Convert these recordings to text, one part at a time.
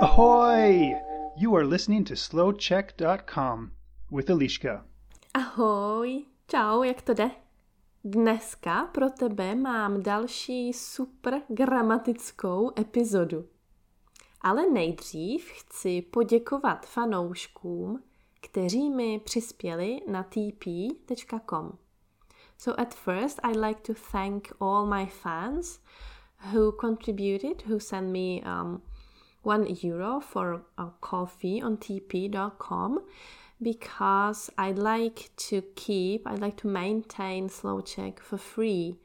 Ahoy! You are listening to slowcheck.com with Eliška. Ahoj, čau, jak to jde? Dneska pro tebe mám další super gramatickou epizodu. Ale nejdřív chci poděkovat fanouškům, kteří mi přispěli na tp.com. So at first I'd like to thank all my fans who contributed, who sent me um, one euro for a coffee on tp.com because I'd like to keep, I'd like to maintain Slow Check for free.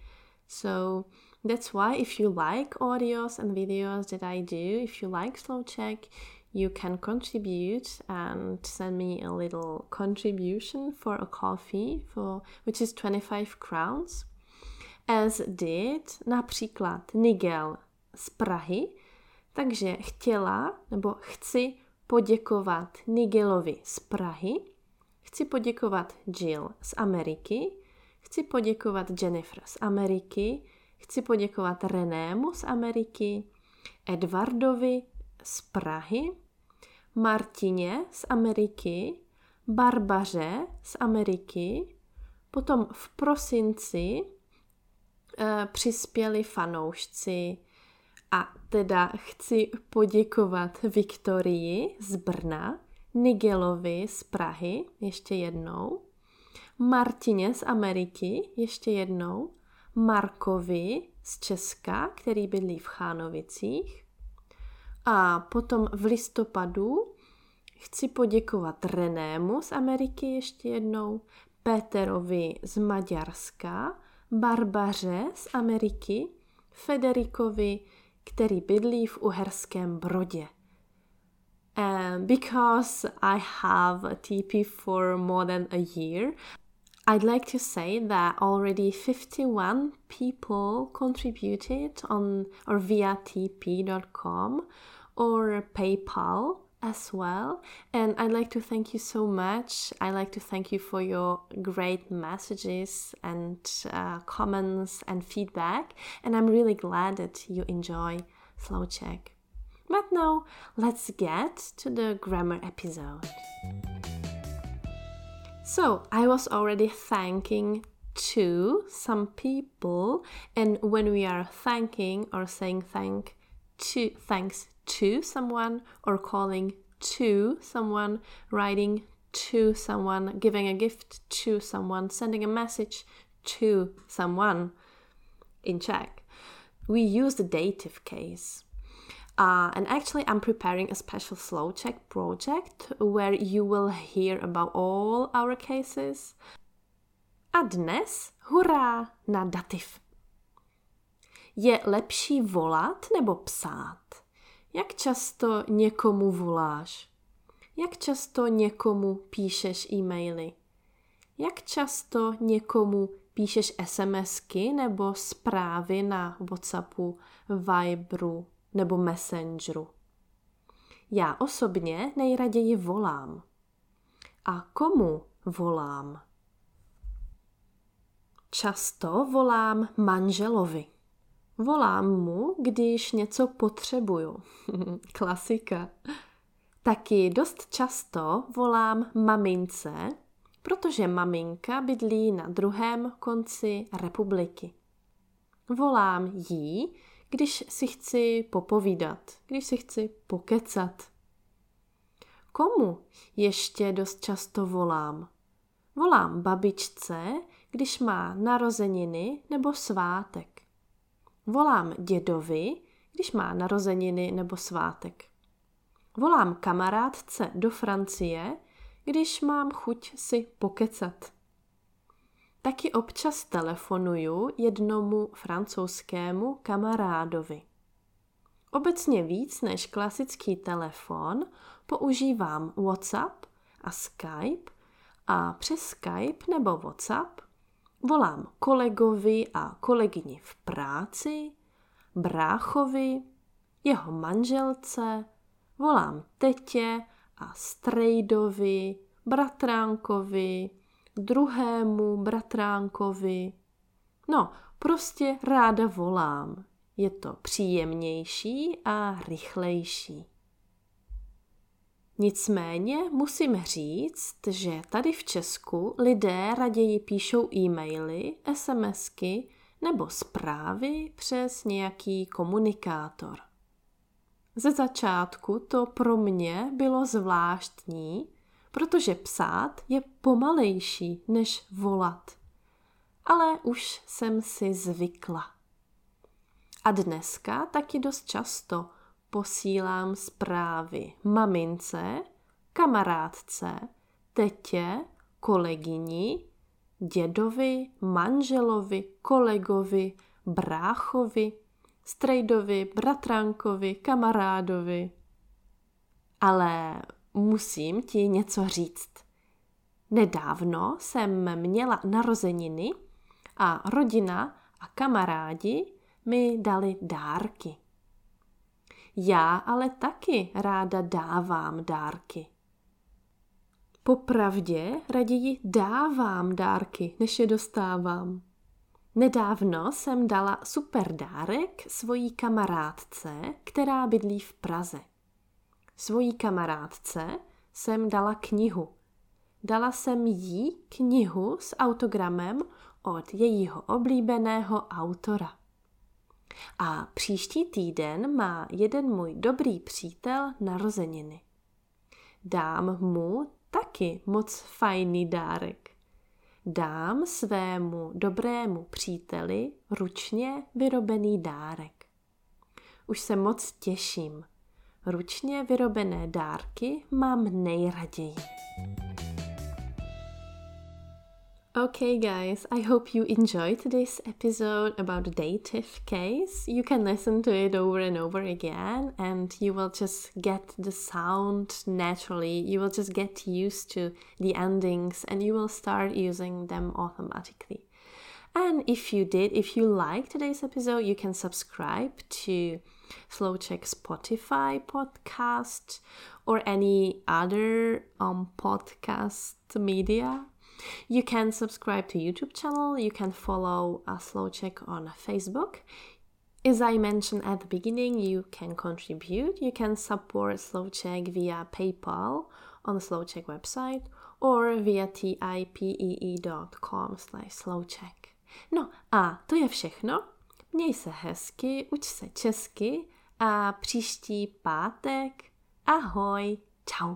So that's why if you like audios and videos that I do, if you like Slow Check, you can contribute and send me a little contribution for a coffee for which is 25 crowns. As did například Nigel z Prahy, takže chtěla nebo chci poděkovat Nigelovi z Prahy, chci poděkovat Jill z Ameriky, chci poděkovat Jennifer z Ameriky, chci poděkovat Renému z Ameriky, Edvardovi z Prahy, Martině z Ameriky, Barbaře z Ameriky, potom v prosinci přispěli fanoušci. A teda chci poděkovat Viktorii z Brna, Nigelovi z Prahy ještě jednou, Martině z Ameriky ještě jednou, Markovi z Česka, který bydlí v Chánovicích, a potom v listopadu chci poděkovat Renému z Ameriky ještě jednou, Péterovi z Maďarska, Barbaře z Ameriky, Federikovi, který bydlí v Uherském Brodě. Because I have a TP for more than a year, I'd like to say that already 51 people contributed on or via tp.com or PayPal as well. And I'd like to thank you so much. I'd like to thank you for your great messages and uh, comments and feedback. And I'm really glad that you enjoy Slow Check. But now, let's get to the grammar episode. So, I was already thanking to some people, and when we are thanking or saying thank to thanks to someone or calling to someone, writing to someone, giving a gift to someone, sending a message to someone in Czech. We use the dative case. Uh, and actually, I'm preparing a special slow check project where you will hear about all our cases. A dnes, hurá na dativ. Je lepší volat nebo psát? Jak často někomu voláš? Jak často někomu píšeš e-maily? Jak často někomu píšeš SMSky nebo zprávy na WhatsAppu, Viberu nebo Messengeru? Já osobně nejraději volám. A komu volám? Často volám manželovi. Volám mu, když něco potřebuju. Klasika. Taky dost často volám mamince, protože maminka bydlí na druhém konci republiky. Volám jí, když si chci popovídat, když si chci pokecat. Komu ještě dost často volám? Volám babičce, když má narozeniny nebo svátek. Volám dědovi, když má narozeniny nebo svátek. Volám kamarádce do Francie, když mám chuť si pokecat. Taky občas telefonuju jednomu francouzskému kamarádovi. Obecně víc než klasický telefon používám WhatsApp a Skype a přes Skype nebo WhatsApp Volám kolegovi a kolegyni v práci, bráchovi, jeho manželce, volám tetě a strejdovi, bratránkovi, druhému bratránkovi. No, prostě ráda volám. Je to příjemnější a rychlejší. Nicméně musím říct, že tady v Česku lidé raději píšou e-maily, SMSky nebo zprávy přes nějaký komunikátor. Ze začátku to pro mě bylo zvláštní, protože psát je pomalejší než volat. Ale už jsem si zvykla. A dneska taky dost často posílám zprávy mamince, kamarádce, tetě, kolegyni, dědovi, manželovi, kolegovi, bráchovi, strejdovi, bratrankovi, kamarádovi. Ale musím ti něco říct. Nedávno jsem měla narozeniny a rodina a kamarádi mi dali dárky. Já ale taky ráda dávám dárky. Popravdě raději dávám dárky, než je dostávám. Nedávno jsem dala super dárek svojí kamarádce, která bydlí v Praze. Svojí kamarádce jsem dala knihu. Dala jsem jí knihu s autogramem od jejího oblíbeného autora. A příští týden má jeden můj dobrý přítel narozeniny. Dám mu taky moc fajný dárek. Dám svému dobrému příteli ručně vyrobený dárek. Už se moc těším. Ručně vyrobené dárky mám nejraději. Okay, guys, I hope you enjoyed this episode about the dative case. You can listen to it over and over again, and you will just get the sound naturally. You will just get used to the endings and you will start using them automatically. And if you did, if you liked today's episode, you can subscribe to Slow Check Spotify podcast or any other um, podcast media you can subscribe to YouTube channel, you can follow a Slow Check on Facebook. As I mentioned at the beginning, you can contribute. You can support Slow Check via PayPal on the Slow Check website or via tipee.com slash slowcheck. No a to je všechno. Měj se hezky, uč se česky a příští pátek. Ahoj, čau.